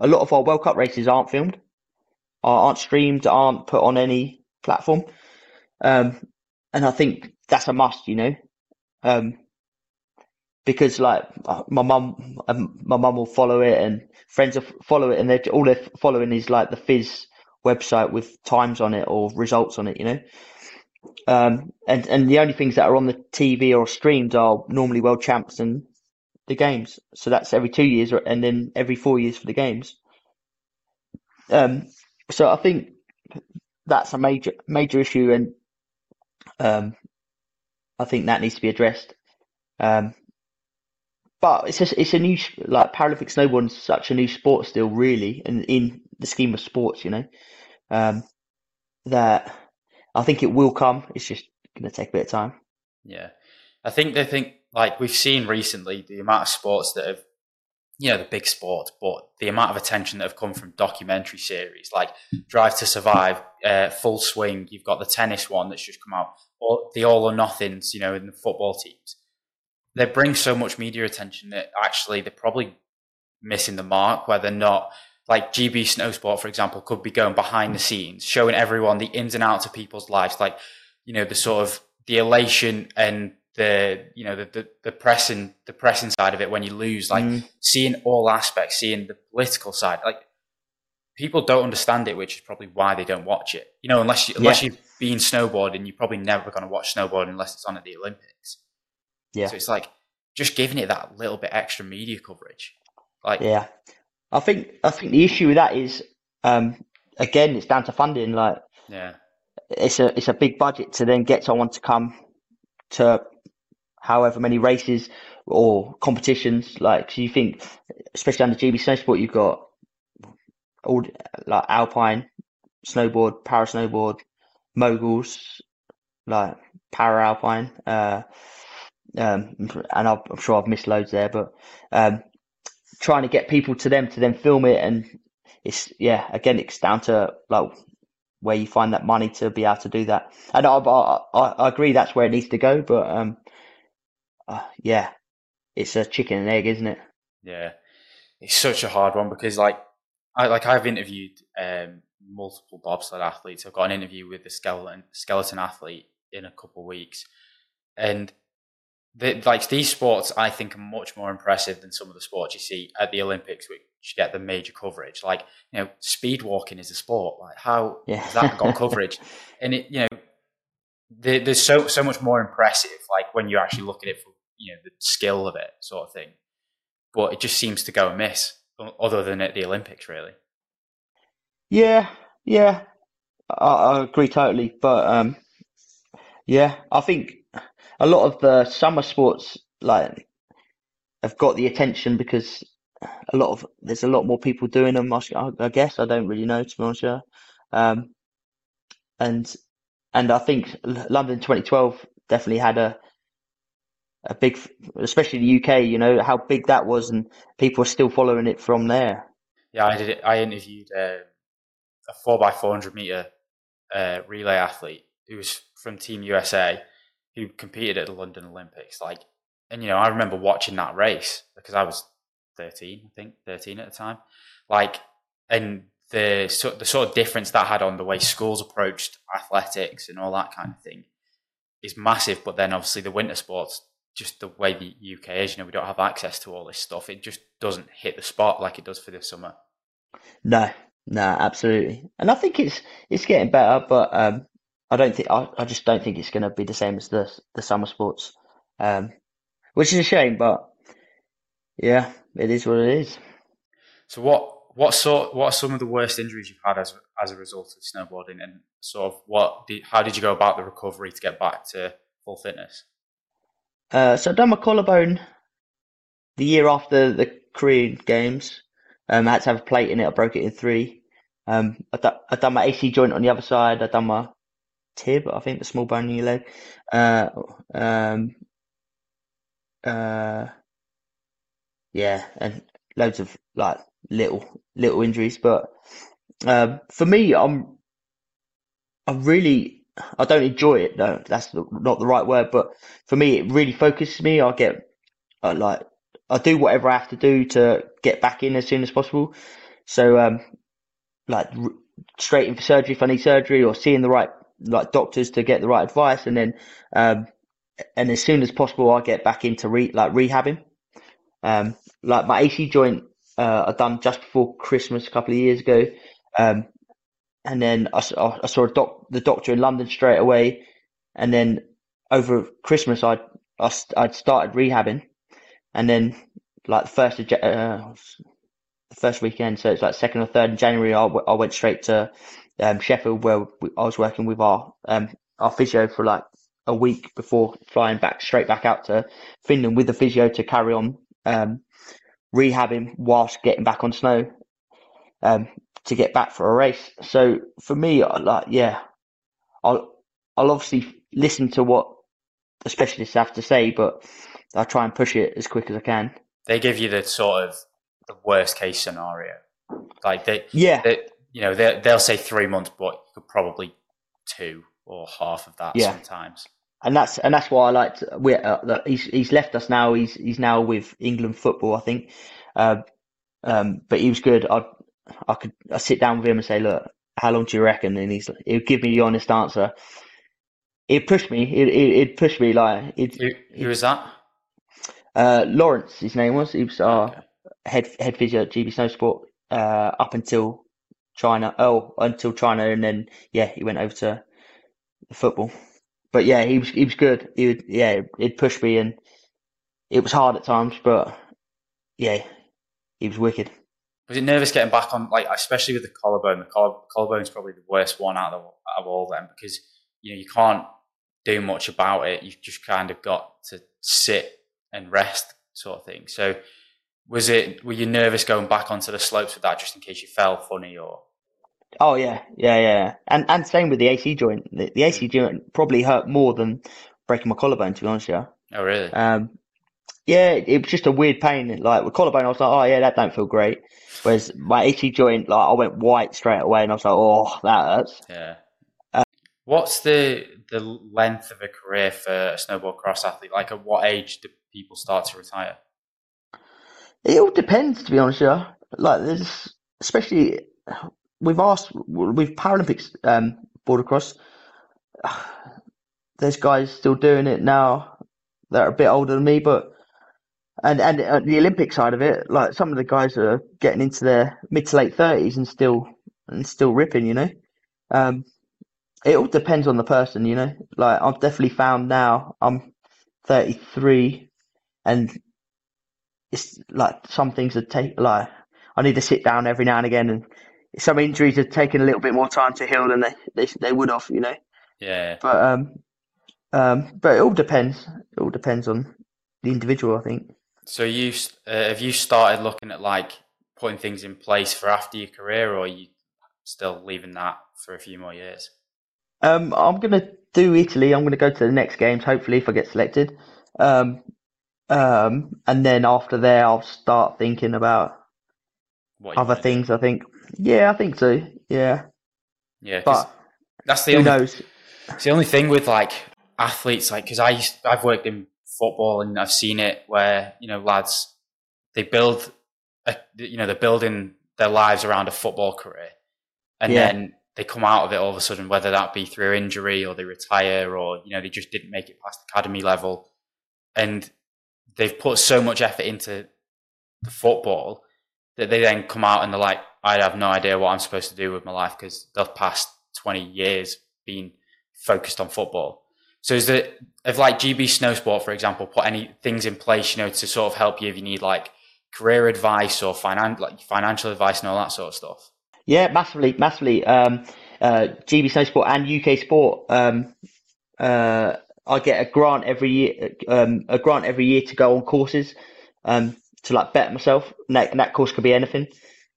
a lot of our World Cup races aren't filmed, are- aren't streamed, aren't put on any platform. Um, and I think that's a must, you know. Um, because like uh, my mum, um, my mum will follow it, and friends will follow it, and they're all they're following is like the FIS website with times on it or results on it, you know. Um, and and the only things that are on the TV or streamed are normally world champs and the games. So that's every two years, and then every four years for the games. Um, so I think that's a major major issue, and um, I think that needs to be addressed. Um, but it's just, it's a new like Paralympic snowboarding such a new sport still, really, and in the scheme of sports, you know, um, that I think it will come. It's just going to take a bit of time. Yeah. I think they think, like, we've seen recently the amount of sports that have, you know, the big sports, but the amount of attention that have come from documentary series like Drive to Survive, uh, Full Swing, you've got the tennis one that's just come out, or the All or Nothings, you know, in the football teams. They bring so much media attention that actually they're probably missing the mark where they're not like GB Snowsport, for example, could be going behind the scenes, showing everyone the ins and outs of people's lives, like you know the sort of the elation and the you know the the, the pressing the pressing side of it when you lose, like Mm. seeing all aspects, seeing the political side, like people don't understand it, which is probably why they don't watch it. You know, unless you, unless Yeah. you've been snowboarding, you're probably never going to watch snowboarding unless it's on at the Olympics. Yeah. So it's like just giving it that little bit extra media coverage. Like Yeah, I think I think the issue with that is, um, again, it's down to funding. Like yeah. it's a it's a big budget to then get someone to come to however many races or competitions. Like, so you think, especially under GB Snowsport, you've got all like alpine, snowboard, para snowboard, moguls, like para alpine. Uh, um, and I've, I'm sure I've missed loads there, but um, trying to get people to them to then film it, and it's yeah, again, it's down to like where you find that money to be able to do that. And I, I, I I agree that's where it needs to go, but um, uh, yeah, it's a chicken and egg, isn't it? Yeah, it's such a hard one because like I like I've interviewed um, multiple bobsled athletes. I've got an interview with the skeleton skeleton athlete in a couple of weeks, and the, like these sports, I think are much more impressive than some of the sports you see at the Olympics, which get the major coverage. Like you know, speed walking is a sport. Like how Yeah. has that got coverage? And it you know, there's so so much more impressive. Like when you actually look at it for you know the skill of it, sort of thing but it just seems to go amiss, other than at the Olympics, really. Yeah, yeah, I, I agree totally. But um, yeah, I think a lot of the summer sports like have got the attention because a lot of there's a lot more people doing them. I, guess I don't really know to be honest. Um, and and I think London 2012 definitely had a a big, especially the UK. You know how big that was, and people are still following it from there. Yeah, I did. It. I interviewed uh, a four by four hundred meter uh, relay athlete who was from Team USA, who competed at the London Olympics. Like, and you know, I remember watching that race because I was thirteen, I think, thirteen at the time. Like, and the the sort of difference that had on the way schools approached athletics and all that kind of thing is massive. But then obviously the winter sports, just the way the UK is, you know, we don't have access to all this stuff. It just doesn't hit the spot like it does for the summer. No, no, absolutely. And I think it's it's getting better, but um, I don't think I, I just don't think it's going to be the same as the the summer sports, um, which is a shame. But yeah, it is what it is. So what what sort what are some of the worst injuries you've had as as a result of snowboarding, and sort of what did, how did you go about the recovery to get back to full fitness? Uh, so I done my collarbone the year after the Korean Games. Um, I had to have a plate in it. I broke it in three. Um, I, I done my AC joint on the other side. I done my tib, I think the small bone in your leg. Uh, um, uh, yeah, and loads of like little little injuries. But um, for me, I'm I really I don't enjoy it. No, that's not the right word. But for me, it really focuses me. I get I like I do whatever I have to do to get back in as soon as possible. So um, like r- straight in for surgery if I need surgery, or seeing the right like doctors to get the right advice, and then um, and as soon as possible, I get back into re- like rehabbing. Um, like my AC joint uh, I done just before Christmas a couple of years ago. Um, and then I, I saw doc, the doctor in London straight away. And then over Christmas, I'd, I, I'd started rehabbing. And then like the first, uh, the first weekend, so it's like second or third in January, I, I went straight to um, Sheffield where I was working with our, um, our physio for like a week before flying back straight back out to Finland with the physio to carry on um, rehabbing whilst getting back on snow um, to get back for a race. So for me, like yeah, I'll I'll obviously listen to what the specialists have to say, but I try and push it as quick as I can. They give you the sort of the worst case scenario, like they yeah, they, you know they they'll say three months, but you could probably two or half of that yeah. sometimes. And that's and that's why I like we uh, he's he's left us now. He's he's now with England football, I think. Uh, um, but he was good. I I could I sit down with him and say, look, how long do you reckon? And he's he'd give me the honest answer. It pushed me. It it, pushed me like it. Who, who was that? Uh, Lawrence, his name was. He was our okay. head head physio at GB Snowsport uh, up until China. Oh, until China, and then yeah, he went over to football. But yeah, he was he was good. He would, yeah, it pushed me, and it was hard at times, but yeah, he was wicked. Was it nervous getting back on, like especially with the collarbone? The collar, is probably the worst one out of, out of all of them because you know you can't do much about it. You've just kind of got to sit and rest, sort of thing. So, was it? Were you nervous going back onto the slopes with that, just in case you fell funny or? Oh yeah, yeah, yeah, and and same with the AC joint. The, the AC joint probably hurt more than breaking my collarbone. To be honest, yeah. Oh really? Um, yeah, it was just a weird pain. Like with collarbone, I was like, oh yeah, that don't feel great. Whereas my AC joint, like I went white straight away, and I was like, oh, that hurts. Yeah. Uh, What's the the length of a career for a snowboard cross athlete? Like, at what age do people start to retire? It all depends, to be honest. Yeah, like there's especially we've asked with Paralympics um, boardercross. There's guys still doing it now that are a bit older than me, but and and uh, the Olympic side of it, like some of the guys are getting into their mid to late thirties and still and still ripping, you know. Um, it all depends on the person, you know. Like I've definitely found now I'm 33, and it's like some things that take like I need to sit down every now and again, and some injuries have taken a little bit more time to heal than they they, they would have, you know. Yeah. But um, um, but it all depends. It all depends on the individual, I think. So you uh, have you started looking at like putting things in place for after your career, or are you still leaving that for a few more years? Um, I'm gonna do Italy. I'm gonna go to the next games. Hopefully, if I get selected. Um, um, and then after there, I'll start thinking about What other wanna do? things. I think. Yeah, I think so. Yeah, Yeah, but that's the who only knows? It's the only thing with like athletes, like because I used, I've worked in football and I've seen it where you know lads they build, a, you know, they're building their lives around a football career, and Yeah. then they come out of it all of a sudden, whether that be through injury or they retire or you know they just didn't make it past academy level, and they've put so much effort into the football that they then come out and they're like, I have no idea what I'm supposed to do with my life because the past 20 years being focused on football. So is there, if like GB Snowsport, for example, put any things in place, you know, to sort of help you if you need like career advice or finan- like financial advice and all that sort of stuff? Yeah, massively, massively. Um, uh, GB Snow Sport and UK Sport. Um, uh, I get a grant every year. Um, a grant every year to go on courses. Um, to like bet myself. And that, and that course could be anything.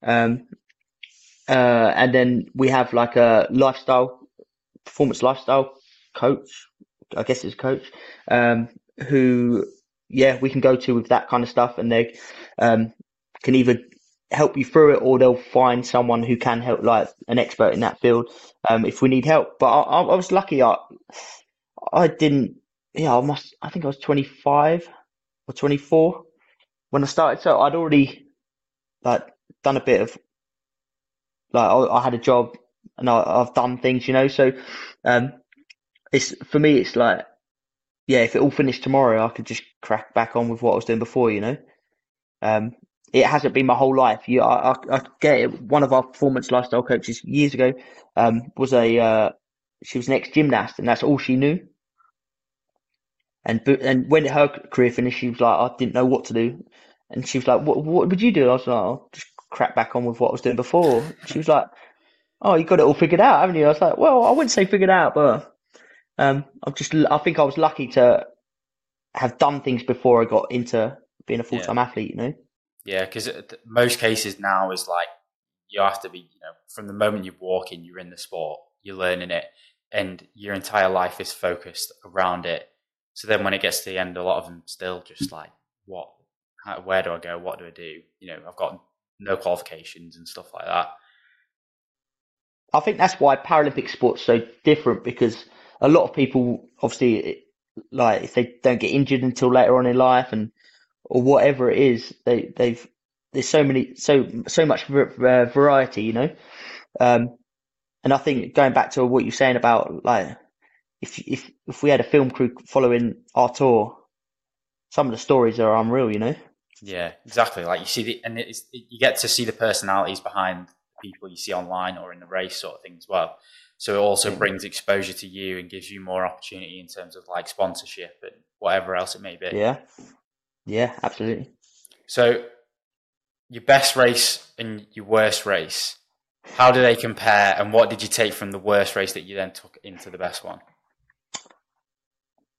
Um, uh, and then we have like a lifestyle, performance lifestyle coach. I guess a coach. Um, who, yeah, we can go to with that kind of stuff, and they, um, can either help you through it, or they'll find someone who can help, like an expert in that field, um, if we need help. But I, I, was lucky. I, I didn't. Yeah, I must. I think I was twenty five or twenty four when I started. So I'd already like done a bit of like I, I had a job and I, I've done things, you know. So um, it's for me. It's like yeah, if it all finished tomorrow, I could just crack back on with what I was doing before, you know. Um, it hasn't been my whole life. You, I, I, I get it. One of our performance lifestyle coaches years ago um, was a uh, she was an ex gymnast, and that's all she knew. And and when her career finished, she was like, I didn't know what to do, and she was like, What what would you do? I was like, I'll just crack back on with what I was doing before. She was like, Oh, you got it all figured out, haven't you? I was like, Well, I wouldn't say figured out, but um, I'm just I think I was lucky to have done things before I got into being a full time athlete. You know. Yeah, because most cases now is like you have to be, you know, from the moment you walk in, you're in the sport, you're learning it, and your entire life is focused around it. So then when it gets to the end, a lot of them still just like, what, how, where do I go? What do I do? You know, I've got no qualifications and stuff like that. I think that's why Paralympic sport's so different because a lot of people obviously like if they don't get injured until later on in life and or whatever it is they they've there's so many so so much variety you know um and I think going back to what you're saying about like if if if we had a film crew following our tour some of the stories are unreal you know Yeah, exactly. Like you see the, and you get to see the personalities behind people you see online or in the race sort of thing as well. So it also Yeah. brings exposure to you and gives you more opportunity in terms of like sponsorship and whatever else it may be. yeah yeah absolutely So your best race and your worst race, how do they compare and what did you take from the worst race that you then took into the best one?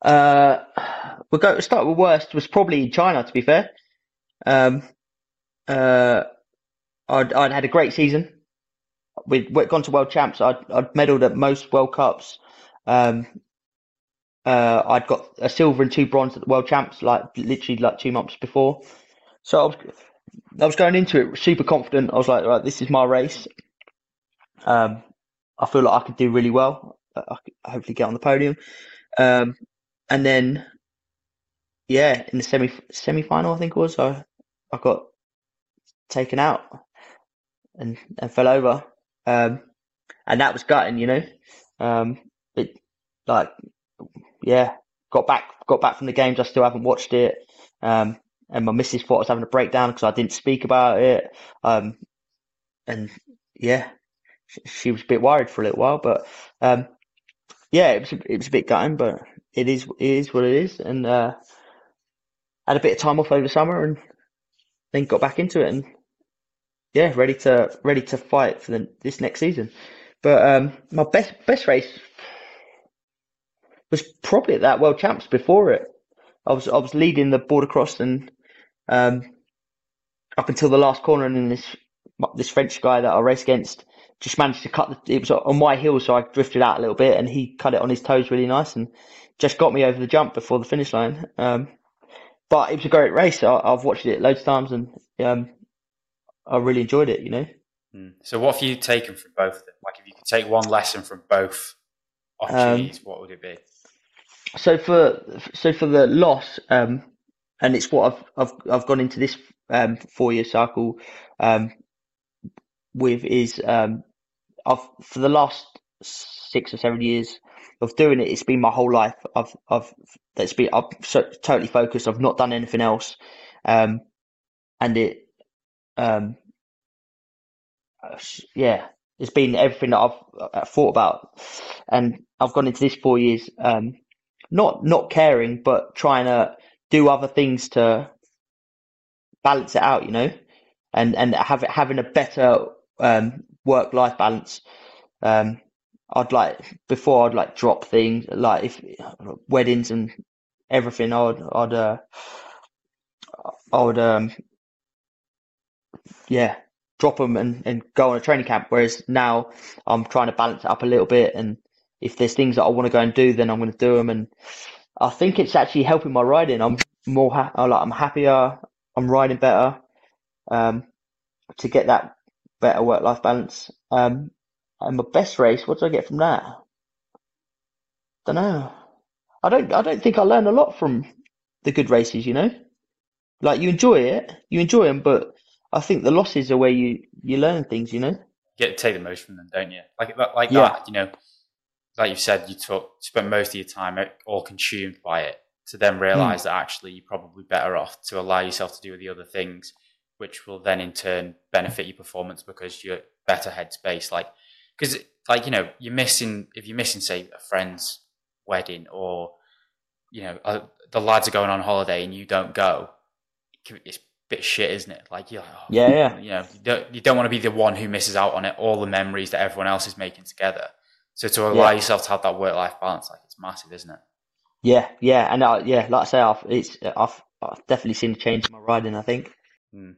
Uh, we'll go start with worst was probably China. To be fair, um, uh, I'd I'd had a great season. We'd, we'd gone to world champs. I'd I'd medalled at most World Cups. Um, uh, I'd got a silver and two bronze at the world champs, like literally like two months before. So I was I was going into it super confident. I was like, right, this is my race. Um, I feel like I could do really well. I could hopefully get on the podium. Um, and then, yeah, in the semi semi final, I think it was, I I got taken out and and fell over. Um, and that was gutting, you know. Um, it like, yeah, got back got back from the games. I still haven't watched it. Um, and my missus thought I was having a breakdown because I didn't speak about it. Um, and yeah, she, was a bit worried for a little while, but um, yeah, it was a, it was a bit gutting, but it is it is what it is. And uh, had a bit of time off over summer, and then got back into it, and yeah, ready to ready to fight for the, this next season. But um, my best best race was probably at that World Champs before it. I was I was leading the boardercross and um, up until the last corner, and then this this French guy that I raced against just managed to cut the. It was on my heel, so I drifted out a little bit, and he cut it on his toes really nice, and just got me over the jump before the finish line. Um, but it was a great race. I, have watched it loads of times, and um, I really enjoyed it. You know. Hmm. So, what have you taken from both of them? Like, if you could take one lesson from both opportunities, um, what would it be? So for so for the loss, um, and it's what I've I've I've gone into this um, four year cycle um, with is um, I've for the last six or seven years of doing it, it's been my whole life. I've I've that's been I've so, totally focused. I've not done anything else, um, and it um, yeah, it's been everything that I've, I've thought about, and I've gone into this four years, um, not not caring, but trying to do other things to balance it out, you know, and and have it having a better um, work life balance. Um, I'd like before I'd like drop things like if weddings and everything. I'd I'd uh, I would um yeah drop them and, and go on a training camp. Whereas now I'm trying to balance it up a little bit. And if there's things that I want to go and do, then I'm going to do them. And I think it's actually helping my riding. I'm more ha- like I'm happier. I'm riding better um, to get that better work life balance. Um, and my best race, what did I get from that? Don't know. I don't. I don't think I learned a lot from the good races. You know, like you enjoy it, you enjoy them, but I think the losses are where you you learn things. You know, you get take the most from them, don't you? Like like yeah. that. You know, like you said, you took spent most of your time all consumed by it to then realize mm. that actually you're probably better off to allow yourself to do the other things, which will then in turn benefit your performance because you're better headspace. Like, because like you know you're missing if you're missing say a friend's wedding or you know uh, the lads are going on holiday and you don't go, it's bit shit, isn't it? Like you're like, oh, yeah, yeah. You know, you don't, you don't want to be the one who misses out on it. All the memories that everyone else is making together. So to allow yeah. yourself to have that work life balance, like it's massive, isn't it? Yeah, yeah, and uh, yeah, like I say, I've it's I've, I've definitely seen a change in my riding. I think. Mm.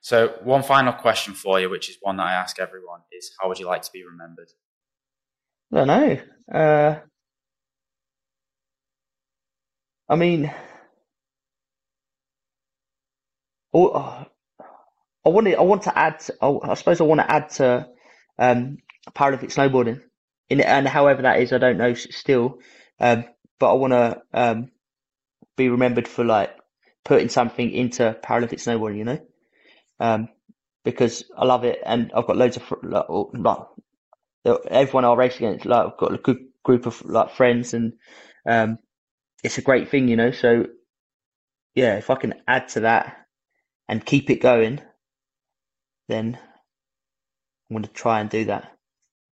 So one final question for you, which is one that I ask everyone, is how would you like to be remembered? I don't know. Uh, I mean, oh, I want to. I want to add. I suppose I want to add to um, Paralympic snowboarding in and however that is, I don't know still. Um, but I want to um, be remembered for like putting something into Paralympic snowboarding, you know, um, because I love it and I've got loads of like, like everyone I race against. Like I've got a good group of like friends and um, it's a great thing, you know. So yeah, if I can add to that and keep it going, then I'm going to try and do that.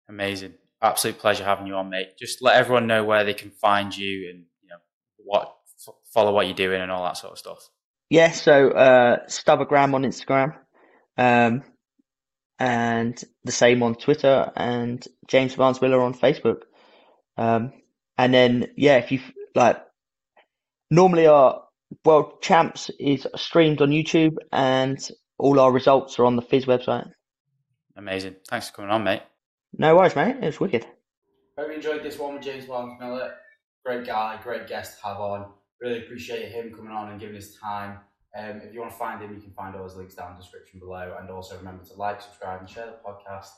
Amazing absolute pleasure having you on, mate. Just let everyone know where they can find you and you know what follow what you're doing and all that sort of stuff. Yeah, so uh, Stubbergram on Instagram, um, and the same on Twitter, and James Barnes Miller on Facebook. Um, and then yeah, if you like, normally our world champs is streamed on YouTube, and all our results are on the FIS website. Amazing. Thanks for coming on, mate. No worries, mate. It was wicked. Hope you enjoyed this one with James Barnes Miller. Great guy, great guest to have on. Really appreciate him coming on and giving his time. Um, if you want to find him, you can find all his links down in the description below. And also remember to like, subscribe, and share the podcast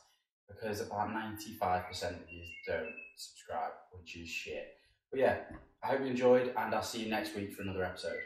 because about 95% of you don't subscribe, which is shit. But yeah, I hope you enjoyed, and I'll see you next week for another episode.